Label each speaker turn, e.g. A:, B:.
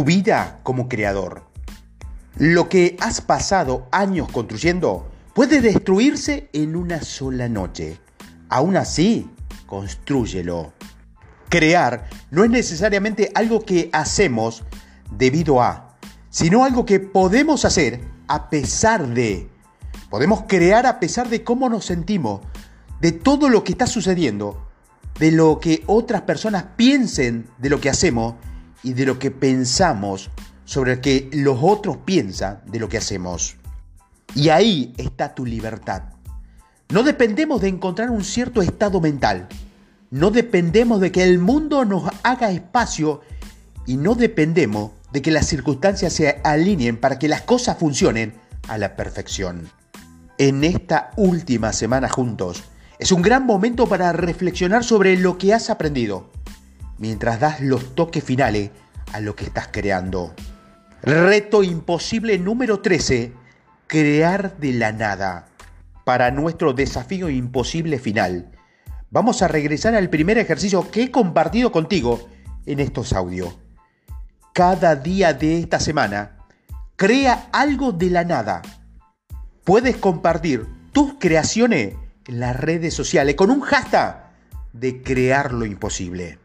A: tu vida como creador. Lo que has pasado años construyendo puede destruirse en una sola noche. Aún así, construyelo. Crear no es necesariamente algo que hacemos debido a, sino algo que podemos hacer a pesar de. Podemos crear a pesar de cómo nos sentimos, de todo lo que está sucediendo, de lo que otras personas piensen de lo que hacemos y de lo que pensamos sobre lo que los otros piensan de lo que hacemos. Y ahí está tu libertad. No dependemos de encontrar un cierto estado mental. No dependemos de que el mundo nos haga espacio y no dependemos de que las circunstancias se alineen para que las cosas funcionen a la perfección. En esta última semana juntos, es un gran momento para reflexionar sobre lo que has aprendido, mientras das los toques finales a lo que estás creando. Reto imposible número 13, crear de la nada. Para nuestro desafío imposible final, vamos a regresar al primer ejercicio que he compartido contigo en estos audios. Cada día de esta semana, crea algo de la nada. Puedes compartir tus creaciones en las redes sociales con un hashtag de crear lo imposible.